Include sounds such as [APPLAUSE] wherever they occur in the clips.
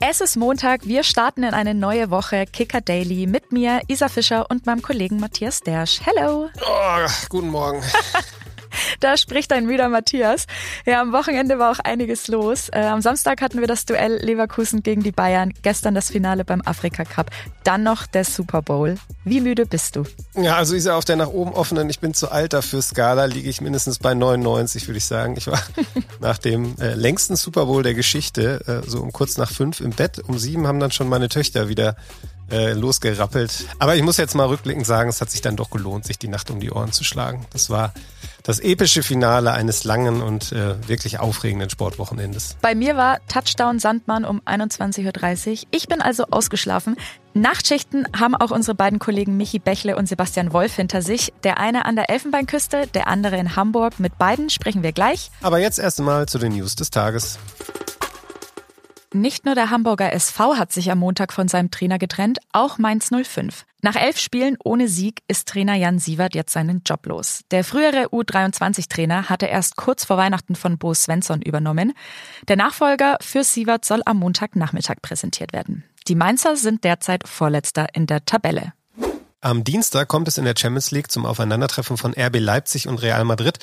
Es ist Montag, wir starten in eine neue Woche Kicker Daily mit mir, Isa Fischer und meinem Kollegen Matthias Dersch. Hello! Oh, guten Morgen. [LAUGHS] Da spricht ein müder Matthias. Ja, am Wochenende war auch einiges los. Äh, am Samstag hatten wir das Duell Leverkusen gegen die Bayern, gestern das Finale beim Afrika Cup, dann noch der Super Bowl. Wie müde bist du? Ja, also Isa, auf der nach oben offenen, ich bin zu alt dafür Skala, liege ich mindestens bei 99, würde ich sagen. Ich war [LAUGHS] nach dem äh, längsten Super Bowl der Geschichte, äh, so um kurz nach fünf im Bett. Um sieben haben dann schon meine Töchter wieder äh, losgerappelt. Aber ich muss jetzt mal rückblickend sagen, es hat sich dann doch gelohnt, sich die Nacht um die Ohren zu schlagen. Das war das epische Finale eines langen und äh, wirklich aufregenden Sportwochenendes. Bei mir war Touchdown Sandmann um 21.30 Uhr. Ich bin also ausgeschlafen. Nachtschichten haben auch unsere beiden Kollegen Michi Bächle und Sebastian Wolf hinter sich. Der eine an der Elfenbeinküste, der andere in Hamburg. Mit beiden sprechen wir gleich. Aber jetzt erst einmal zu den News des Tages. Nicht nur der Hamburger SV hat sich am Montag von seinem Trainer getrennt, auch Mainz 05. Nach elf Spielen ohne Sieg ist Trainer Jan Sievert jetzt seinen Job los. Der frühere U23-Trainer hatte erst kurz vor Weihnachten von Bo Svensson übernommen. Der Nachfolger für Sievert soll am Montagnachmittag präsentiert werden. Die Mainzer sind derzeit Vorletzter in der Tabelle. Am Dienstag kommt es in der Champions League zum Aufeinandertreffen von RB Leipzig und Real Madrid.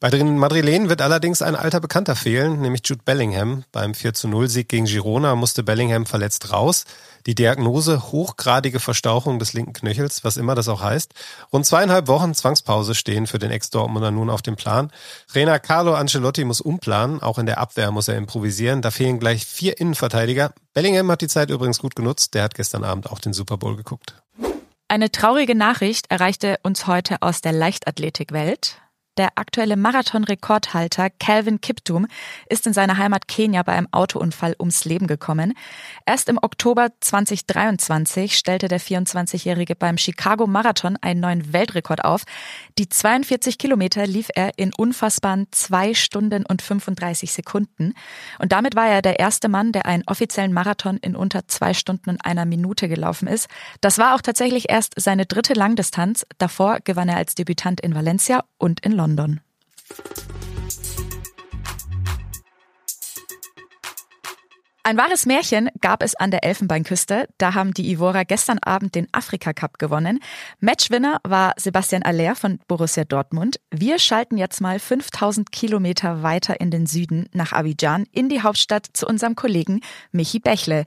Bei den Madrilenen wird allerdings ein alter Bekannter fehlen, nämlich Jude Bellingham. Beim 4 zu 0 Sieg gegen Girona musste Bellingham verletzt raus. Die Diagnose hochgradige Verstauchung des linken Knöchels, was immer das auch heißt. Rund zweieinhalb Wochen Zwangspause stehen für den Ex-Dortmunder nun auf dem Plan. Trainer Carlo Ancelotti muss umplanen, auch in der Abwehr muss er improvisieren. Da fehlen gleich vier Innenverteidiger. Bellingham hat die Zeit übrigens gut genutzt, der hat gestern Abend auch den Super Bowl geguckt. Eine traurige Nachricht erreichte uns heute aus der Leichtathletikwelt. Der aktuelle Marathon-Rekordhalter Calvin Kiptum ist in seiner Heimat Kenia bei einem Autounfall ums Leben gekommen. Erst im Oktober 2023 stellte der 24-Jährige beim Chicago Marathon einen neuen Weltrekord auf. Die 42 Kilometer lief er in unfassbaren zwei Stunden und 35 Sekunden. Und damit war er der erste Mann, der einen offiziellen Marathon in unter zwei Stunden und einer Minute gelaufen ist. Das war auch tatsächlich erst seine dritte Langdistanz. Davor gewann er als Debütant in Valencia und in London. London. Ein wahres Märchen gab es an der Elfenbeinküste. Da haben die Ivora gestern Abend den Afrika Cup gewonnen. Matchwinner war Sebastian Aller von Borussia Dortmund. Wir schalten jetzt mal 5000 Kilometer weiter in den Süden nach Abidjan in die Hauptstadt zu unserem Kollegen Michi Bächle.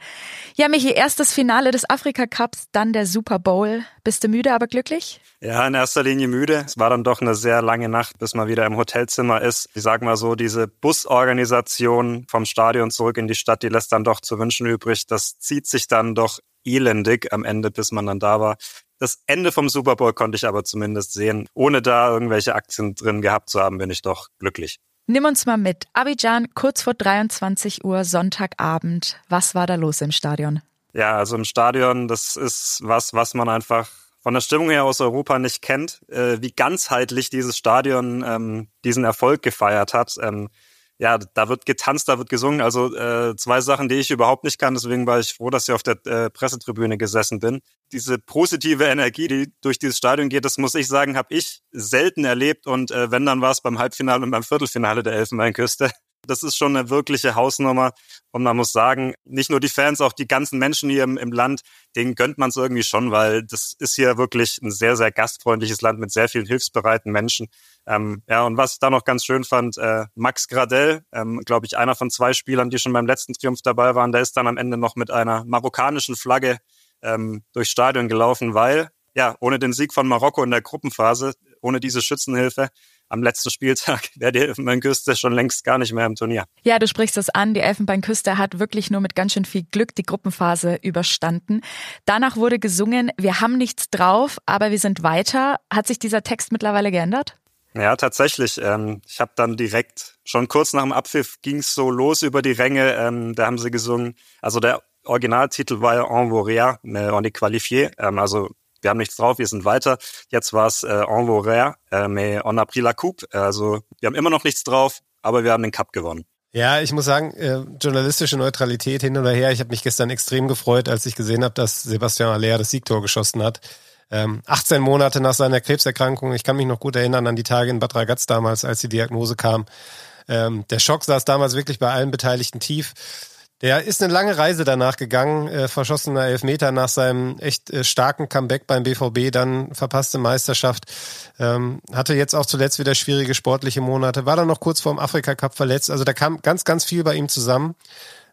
Ja, Michi, erstes Finale des Afrika Cups, dann der Super Bowl. Bist du müde, aber glücklich? Ja, in erster Linie müde. Es war dann doch eine sehr lange Nacht, bis man wieder im Hotelzimmer ist. Ich sag mal so, diese Busorganisation vom Stadion zurück in die Stadt, die dann doch zu wünschen übrig. Das zieht sich dann doch elendig am Ende, bis man dann da war. Das Ende vom Super Bowl konnte ich aber zumindest sehen. Ohne da irgendwelche Aktien drin gehabt zu haben, bin ich doch glücklich. Nimm uns mal mit. Abidjan, kurz vor 23 Uhr, Sonntagabend. Was war da los im Stadion? Ja, also im Stadion, das ist was, was man einfach von der Stimmung her aus Europa nicht kennt, äh, wie ganzheitlich dieses Stadion ähm, diesen Erfolg gefeiert hat. Ähm, ja, da wird getanzt, da wird gesungen. Also äh, zwei Sachen, die ich überhaupt nicht kann. Deswegen war ich froh, dass ich auf der äh, Pressetribüne gesessen bin. Diese positive Energie, die durch dieses Stadion geht, das muss ich sagen, habe ich selten erlebt. Und äh, wenn, dann war es beim Halbfinale und beim Viertelfinale der Elfenbeinküste. Das ist schon eine wirkliche Hausnummer. Und man muss sagen, nicht nur die Fans, auch die ganzen Menschen hier im, im Land, denen gönnt man es irgendwie schon, weil das ist hier wirklich ein sehr, sehr gastfreundliches Land mit sehr vielen hilfsbereiten Menschen. Ähm, ja, und was ich da noch ganz schön fand, äh, Max Gradell, ähm, glaube ich, einer von zwei Spielern, die schon beim letzten Triumph dabei waren, der ist dann am Ende noch mit einer marokkanischen Flagge ähm, durchs Stadion gelaufen, weil ja, ohne den Sieg von Marokko in der Gruppenphase, ohne diese Schützenhilfe, am letzten Spieltag [LAUGHS] wäre die Elfenbeinküste schon längst gar nicht mehr im Turnier. Ja, du sprichst es an. Die Elfenbeinküste hat wirklich nur mit ganz schön viel Glück die Gruppenphase überstanden. Danach wurde gesungen, wir haben nichts drauf, aber wir sind weiter. Hat sich dieser Text mittlerweile geändert? Ja, tatsächlich. Ähm, ich habe dann direkt, schon kurz nach dem Abpfiff ging es so los über die Ränge. Ähm, da haben sie gesungen. Also der Originaltitel war ja En Voria, on est qualifié. Ähm, also wir haben nichts drauf, wir sind weiter. Jetzt war es äh, en voraire, äh, mais on a pris la coupe. Also wir haben immer noch nichts drauf, aber wir haben den Cup gewonnen. Ja, ich muss sagen, äh, journalistische Neutralität hin oder her. Ich habe mich gestern extrem gefreut, als ich gesehen habe, dass Sebastian Aller das Siegtor geschossen hat. Ähm, 18 Monate nach seiner Krebserkrankung. Ich kann mich noch gut erinnern an die Tage in Bad Ragaz damals, als die Diagnose kam. Ähm, der Schock saß damals wirklich bei allen Beteiligten tief Der ist eine lange Reise danach gegangen, äh, verschossener Elfmeter nach seinem echt äh, starken Comeback beim BVB, dann verpasste Meisterschaft, ähm, hatte jetzt auch zuletzt wieder schwierige sportliche Monate, war dann noch kurz vor dem Afrika Cup verletzt, also da kam ganz, ganz viel bei ihm zusammen.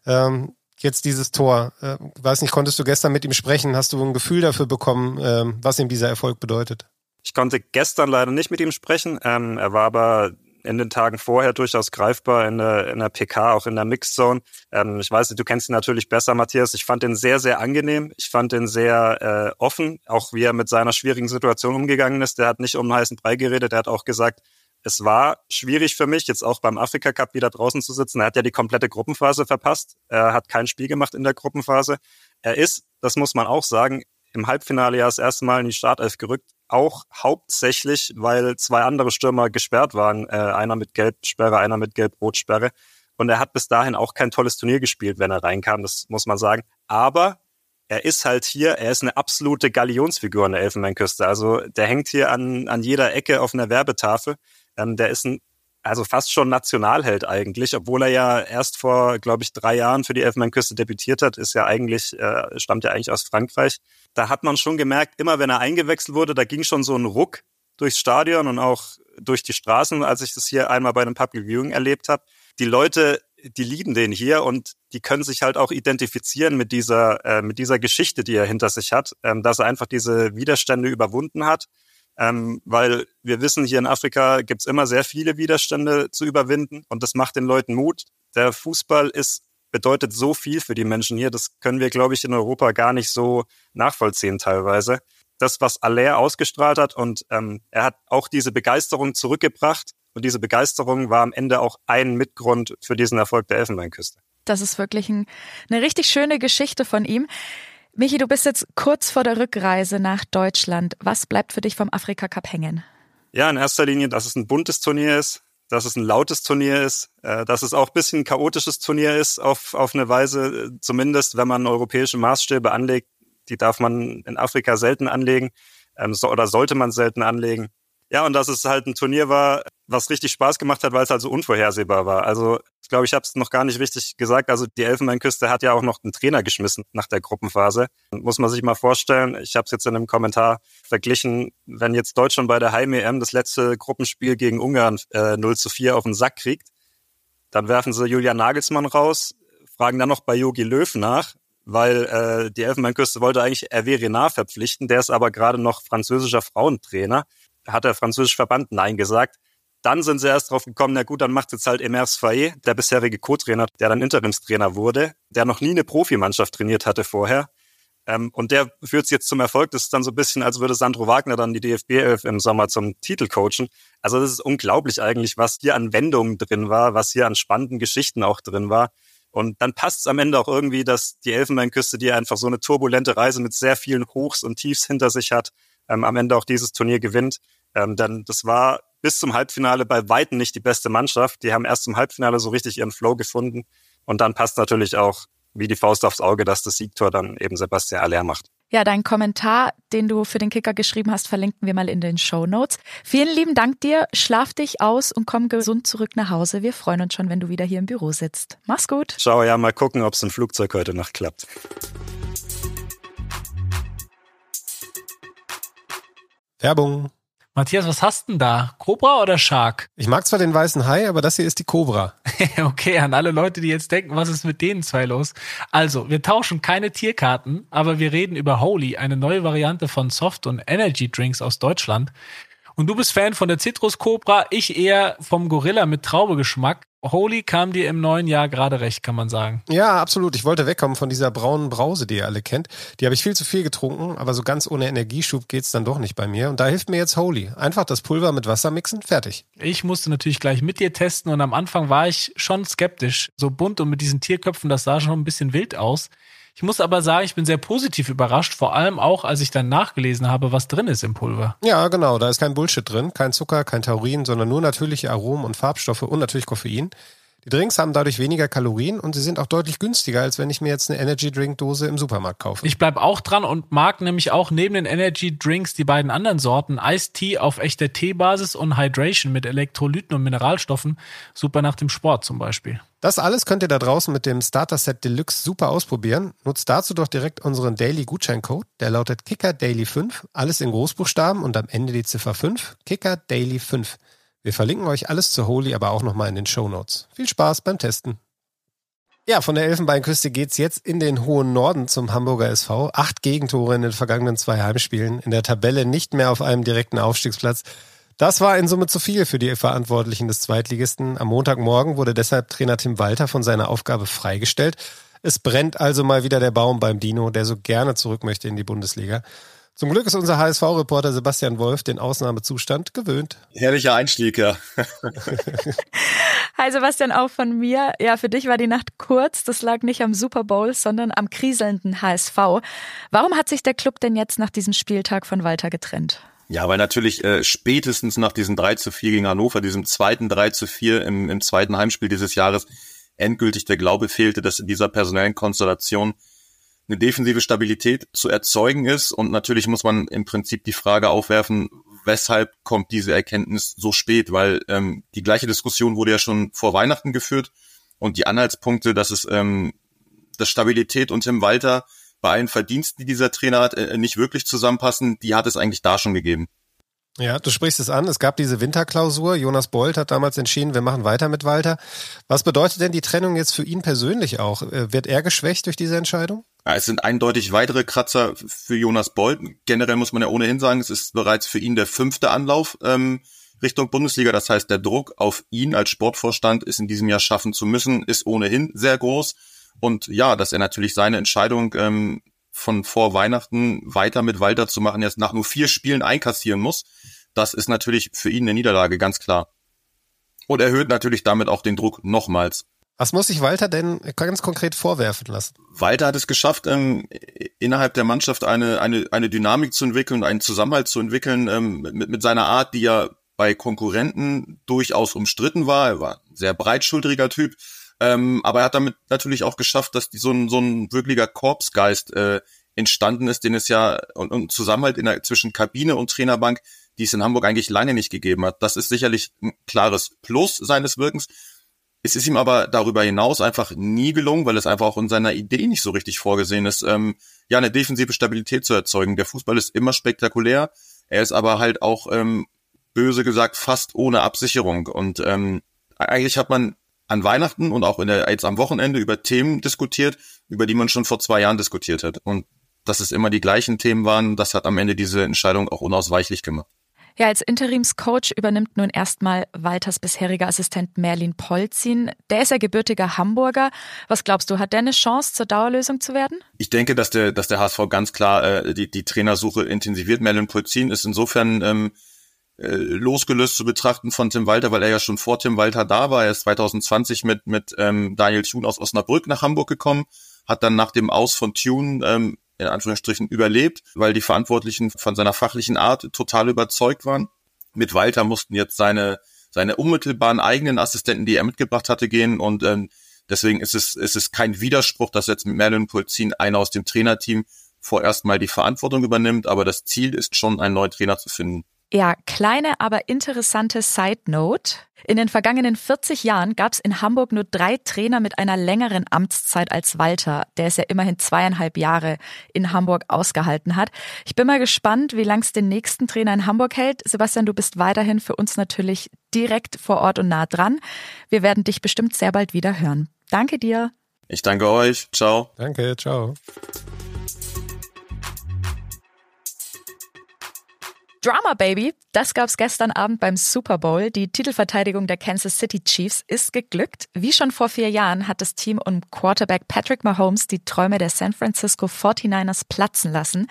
Ähm, jetzt dieses Tor, äh, weiß nicht, konntest du gestern mit ihm sprechen, hast du ein Gefühl dafür bekommen, ähm, was ihm dieser Erfolg bedeutet? Ich konnte gestern leider nicht mit ihm sprechen, ähm, er war aber in den Tagen vorher durchaus greifbar in der, in der PK, auch in der Mixzone. Ähm, ich weiß nicht, du kennst ihn natürlich besser, Matthias. Ich fand ihn sehr, sehr angenehm. Ich fand ihn sehr äh, offen, auch wie er mit seiner schwierigen Situation umgegangen ist. Der hat nicht um einen heißen Brei geredet. Er hat auch gesagt, es war schwierig für mich, jetzt auch beim Afrika Cup wieder draußen zu sitzen. Er hat ja die komplette Gruppenphase verpasst. Er hat kein Spiel gemacht in der Gruppenphase. Er ist, das muss man auch sagen, im Halbfinale ja das erste Mal in die Startelf gerückt auch hauptsächlich, weil zwei andere Stürmer gesperrt waren. Äh, einer mit Gelbsperre, einer mit Gelb-Rot-Sperre. Und er hat bis dahin auch kein tolles Turnier gespielt, wenn er reinkam, das muss man sagen. Aber er ist halt hier, er ist eine absolute Galionsfigur an der Elfenbeinküste. Also der hängt hier an, an jeder Ecke auf einer Werbetafel. Ähm, der ist ein also fast schon Nationalheld eigentlich, obwohl er ja erst vor, glaube ich, drei Jahren für die Elfenbeinküste debütiert hat, ist ja eigentlich, äh, stammt ja eigentlich aus Frankreich. Da hat man schon gemerkt, immer wenn er eingewechselt wurde, da ging schon so ein Ruck durchs Stadion und auch durch die Straßen, als ich das hier einmal bei einem Public Viewing erlebt habe. Die Leute, die lieben den hier und die können sich halt auch identifizieren mit dieser, äh, mit dieser Geschichte, die er hinter sich hat, ähm, dass er einfach diese Widerstände überwunden hat ähm, weil wir wissen, hier in Afrika gibt's immer sehr viele Widerstände zu überwinden und das macht den Leuten Mut. Der Fußball ist bedeutet so viel für die Menschen hier, das können wir, glaube ich, in Europa gar nicht so nachvollziehen teilweise. Das, was Aller ausgestrahlt hat und ähm, er hat auch diese Begeisterung zurückgebracht und diese Begeisterung war am Ende auch ein Mitgrund für diesen Erfolg der Elfenbeinküste. Das ist wirklich ein, eine richtig schöne Geschichte von ihm. Michi, du bist jetzt kurz vor der Rückreise nach Deutschland. Was bleibt für dich vom Afrika Cup hängen? Ja, in erster Linie, dass es ein buntes Turnier ist, dass es ein lautes Turnier ist, äh, dass es auch ein bisschen ein chaotisches Turnier ist, auf, auf eine Weise, zumindest wenn man europäische Maßstäbe anlegt. Die darf man in Afrika selten anlegen ähm, oder sollte man selten anlegen. Ja, und dass es halt ein Turnier war, was richtig Spaß gemacht hat, weil es halt so unvorhersehbar war. Also ich glaube, ich habe es noch gar nicht richtig gesagt. Also die Elfenbeinküste hat ja auch noch einen Trainer geschmissen nach der Gruppenphase. Muss man sich mal vorstellen. Ich habe es jetzt in einem Kommentar verglichen, wenn jetzt Deutschland bei der Heim-EM das letzte Gruppenspiel gegen Ungarn äh, 0 zu 4 auf den Sack kriegt, dann werfen sie Julian Nagelsmann raus, fragen dann noch bei Jogi Löw nach, weil äh, die Elfenbeinküste wollte eigentlich Hervé Renard verpflichten, der ist aber gerade noch französischer Frauentrainer hat der französische Verband Nein gesagt. Dann sind sie erst drauf gekommen, na gut, dann macht jetzt halt Emers Faye, der bisherige Co-Trainer, der dann Interimstrainer wurde, der noch nie eine Profimannschaft trainiert hatte vorher. Ähm, und der führt es jetzt zum Erfolg. Das ist dann so ein bisschen, als würde Sandro Wagner dann die DFB 11 im Sommer zum Titel coachen. Also das ist unglaublich eigentlich, was hier an Wendungen drin war, was hier an spannenden Geschichten auch drin war. Und dann passt es am Ende auch irgendwie, dass die Elfenbeinküste, die einfach so eine turbulente Reise mit sehr vielen Hochs und Tiefs hinter sich hat, ähm, am Ende auch dieses Turnier gewinnt. Ähm, denn das war bis zum Halbfinale bei Weitem nicht die beste Mannschaft. Die haben erst zum Halbfinale so richtig ihren Flow gefunden. Und dann passt natürlich auch wie die Faust aufs Auge, dass das Siegtor dann eben Sebastian Aller macht. Ja, dein Kommentar, den du für den Kicker geschrieben hast, verlinken wir mal in den Show Notes. Vielen lieben Dank dir. Schlaf dich aus und komm gesund zurück nach Hause. Wir freuen uns schon, wenn du wieder hier im Büro sitzt. Mach's gut. Schau ja mal gucken, ob es im Flugzeug heute noch klappt. Werbung. Matthias, was hast denn da? Cobra oder Shark? Ich mag zwar den weißen Hai, aber das hier ist die Cobra. [LAUGHS] okay, an alle Leute, die jetzt denken, was ist mit denen zwei los? Also, wir tauschen keine Tierkarten, aber wir reden über Holy, eine neue Variante von Soft- und Energy Drinks aus Deutschland. Und du bist Fan von der Citrus Cobra, ich eher vom Gorilla mit Traubegeschmack. Holy kam dir im neuen Jahr gerade recht, kann man sagen. Ja, absolut. Ich wollte wegkommen von dieser braunen Brause, die ihr alle kennt. Die habe ich viel zu viel getrunken, aber so ganz ohne Energieschub geht's dann doch nicht bei mir. Und da hilft mir jetzt Holy. Einfach das Pulver mit Wasser mixen, fertig. Ich musste natürlich gleich mit dir testen und am Anfang war ich schon skeptisch. So bunt und mit diesen Tierköpfen, das sah schon ein bisschen wild aus. Ich muss aber sagen, ich bin sehr positiv überrascht, vor allem auch, als ich dann nachgelesen habe, was drin ist im Pulver. Ja, genau. Da ist kein Bullshit drin, kein Zucker, kein Taurin, sondern nur natürliche Aromen und Farbstoffe und natürlich Koffein. Die Drinks haben dadurch weniger Kalorien und sie sind auch deutlich günstiger, als wenn ich mir jetzt eine Energy Drink Dose im Supermarkt kaufe. Ich bleib auch dran und mag nämlich auch neben den Energy Drinks die beiden anderen Sorten Iced Tea auf echter Teebasis und Hydration mit Elektrolyten und Mineralstoffen. Super nach dem Sport zum Beispiel. Das alles könnt ihr da draußen mit dem Starter Set Deluxe super ausprobieren. Nutzt dazu doch direkt unseren Daily Gutscheincode. Der lautet Kicker Daily 5. Alles in Großbuchstaben und am Ende die Ziffer 5. Kicker Daily 5. Wir verlinken euch alles zu Holy aber auch nochmal in den Show Notes. Viel Spaß beim Testen. Ja, von der Elfenbeinküste geht's jetzt in den hohen Norden zum Hamburger SV. Acht Gegentore in den vergangenen zwei Heimspielen. In der Tabelle nicht mehr auf einem direkten Aufstiegsplatz. Das war in Summe zu viel für die Verantwortlichen des Zweitligisten. Am Montagmorgen wurde deshalb Trainer Tim Walter von seiner Aufgabe freigestellt. Es brennt also mal wieder der Baum beim Dino, der so gerne zurück möchte in die Bundesliga. Zum Glück ist unser HSV-Reporter Sebastian Wolf den Ausnahmezustand gewöhnt. Herrlicher Einstieg, ja. [LAUGHS] Hi Sebastian, auch von mir. Ja, für dich war die Nacht kurz. Das lag nicht am Super Bowl, sondern am kriselnden HSV. Warum hat sich der Club denn jetzt nach diesem Spieltag von Walter getrennt? Ja, weil natürlich äh, spätestens nach diesem 3 zu 4 gegen Hannover, diesem zweiten 3 zu 4 im, im zweiten Heimspiel dieses Jahres, endgültig der Glaube fehlte, dass in dieser personellen Konstellation eine defensive Stabilität zu erzeugen ist. Und natürlich muss man im Prinzip die Frage aufwerfen, weshalb kommt diese Erkenntnis so spät? Weil ähm, die gleiche Diskussion wurde ja schon vor Weihnachten geführt und die Anhaltspunkte, dass es ähm, dass Stabilität und Tim Walter bei allen Verdiensten, die dieser Trainer hat, äh, nicht wirklich zusammenpassen, die hat es eigentlich da schon gegeben. Ja, du sprichst es an. Es gab diese Winterklausur. Jonas Bolt hat damals entschieden, wir machen weiter mit Walter. Was bedeutet denn die Trennung jetzt für ihn persönlich auch? Äh, wird er geschwächt durch diese Entscheidung? Ja, es sind eindeutig weitere Kratzer für Jonas Bolt. Generell muss man ja ohnehin sagen, es ist bereits für ihn der fünfte Anlauf ähm, Richtung Bundesliga. Das heißt, der Druck auf ihn als Sportvorstand ist in diesem Jahr schaffen zu müssen, ist ohnehin sehr groß. Und ja, dass er natürlich seine Entscheidung ähm, von vor Weihnachten weiter mit Walter zu machen, jetzt nach nur vier Spielen einkassieren muss, das ist natürlich für ihn eine Niederlage, ganz klar. Und erhöht natürlich damit auch den Druck nochmals. Was muss sich Walter denn ganz konkret vorwerfen lassen? Walter hat es geschafft, ähm, innerhalb der Mannschaft eine, eine, eine Dynamik zu entwickeln, einen Zusammenhalt zu entwickeln, ähm, mit, mit seiner Art, die ja bei Konkurrenten durchaus umstritten war. Er war ein sehr breitschultriger Typ, ähm, aber er hat damit natürlich auch geschafft, dass die, so, ein, so ein wirklicher Korpsgeist äh, entstanden ist, den es ja und, und Zusammenhalt in der, zwischen Kabine und Trainerbank, die es in Hamburg eigentlich lange nicht gegeben hat. Das ist sicherlich ein klares Plus seines Wirkens. Es ist ihm aber darüber hinaus einfach nie gelungen, weil es einfach auch in seiner Idee nicht so richtig vorgesehen ist, ähm, ja, eine defensive Stabilität zu erzeugen. Der Fußball ist immer spektakulär, er ist aber halt auch, ähm, böse gesagt, fast ohne Absicherung. Und ähm, eigentlich hat man an Weihnachten und auch in der, jetzt am Wochenende über Themen diskutiert, über die man schon vor zwei Jahren diskutiert hat. Und dass es immer die gleichen Themen waren, das hat am Ende diese Entscheidung auch unausweichlich gemacht. Ja, als Interimscoach übernimmt nun erstmal Walters bisheriger Assistent Merlin Polzin. Der ist ja gebürtiger Hamburger. Was glaubst du, hat der eine Chance, zur Dauerlösung zu werden? Ich denke, dass der, dass der HSV ganz klar äh, die, die Trainersuche intensiviert. Merlin Polzin ist insofern ähm, äh, losgelöst zu betrachten von Tim Walter, weil er ja schon vor Tim Walter da war. Er ist 2020 mit, mit ähm, Daniel Thune aus Osnabrück nach Hamburg gekommen, hat dann nach dem Aus von Thune ähm, in Anführungsstrichen überlebt, weil die Verantwortlichen von seiner fachlichen Art total überzeugt waren. Mit Walter mussten jetzt seine, seine unmittelbaren eigenen Assistenten, die er mitgebracht hatte, gehen und ähm, deswegen ist es, ist es kein Widerspruch, dass jetzt mit Merlin Pulzin einer aus dem Trainerteam vorerst mal die Verantwortung übernimmt, aber das Ziel ist schon, einen neuen Trainer zu finden. Ja, kleine, aber interessante Side Note. In den vergangenen 40 Jahren gab es in Hamburg nur drei Trainer mit einer längeren Amtszeit als Walter, der es ja immerhin zweieinhalb Jahre in Hamburg ausgehalten hat. Ich bin mal gespannt, wie lang es den nächsten Trainer in Hamburg hält. Sebastian, du bist weiterhin für uns natürlich direkt vor Ort und nah dran. Wir werden dich bestimmt sehr bald wieder hören. Danke dir. Ich danke euch. Ciao. Danke, ciao. Drama Baby, das gab's gestern Abend beim Super Bowl. Die Titelverteidigung der Kansas City Chiefs ist geglückt. Wie schon vor vier Jahren hat das Team um Quarterback Patrick Mahomes die Träume der San Francisco 49ers platzen lassen.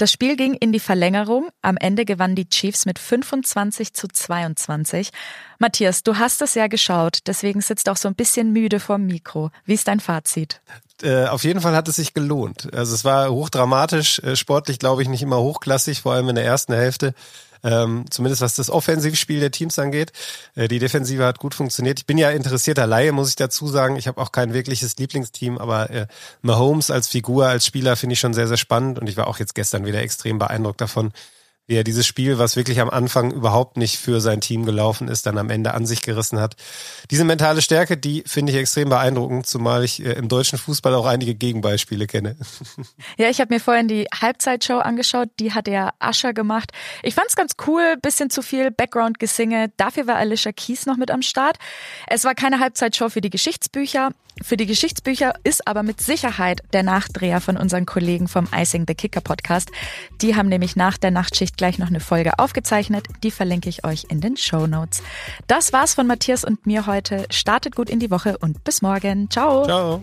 Das Spiel ging in die Verlängerung. Am Ende gewannen die Chiefs mit 25 zu 22. Matthias, du hast es ja geschaut, deswegen sitzt auch so ein bisschen müde vorm Mikro. Wie ist dein Fazit? Äh, auf jeden Fall hat es sich gelohnt. Also es war hochdramatisch, äh, sportlich glaube ich nicht immer hochklassig, vor allem in der ersten Hälfte. Ähm, zumindest was das Offensivspiel der Teams angeht. Äh, die Defensive hat gut funktioniert. Ich bin ja interessierter Laie, muss ich dazu sagen. Ich habe auch kein wirkliches Lieblingsteam, aber äh, Mahomes als Figur, als Spieler finde ich schon sehr, sehr spannend und ich war auch jetzt gestern wieder extrem beeindruckt davon, wie er dieses Spiel, was wirklich am Anfang überhaupt nicht für sein Team gelaufen ist, dann am Ende an sich gerissen hat. Diese mentale Stärke, die finde ich extrem beeindruckend, zumal ich äh, im deutschen Fußball auch einige Gegenbeispiele kenne. [LAUGHS] Ja, ich habe mir vorhin die Halbzeitshow angeschaut, die hat ja Ascher gemacht. Ich fand's ganz cool, bisschen zu viel Background-Gesinge. Dafür war Alicia Keys noch mit am Start. Es war keine Halbzeitshow für die Geschichtsbücher. Für die Geschichtsbücher ist aber mit Sicherheit der Nachdreher von unseren Kollegen vom Icing the Kicker Podcast. Die haben nämlich nach der Nachtschicht gleich noch eine Folge aufgezeichnet. Die verlinke ich euch in den Show Notes. Das war's von Matthias und mir heute. Startet gut in die Woche und bis morgen. Ciao. Ciao.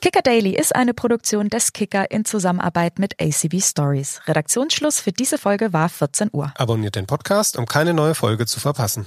Kicker Daily ist eine Produktion des Kicker in Zusammenarbeit mit ACB Stories. Redaktionsschluss für diese Folge war 14 Uhr. Abonniert den Podcast, um keine neue Folge zu verpassen.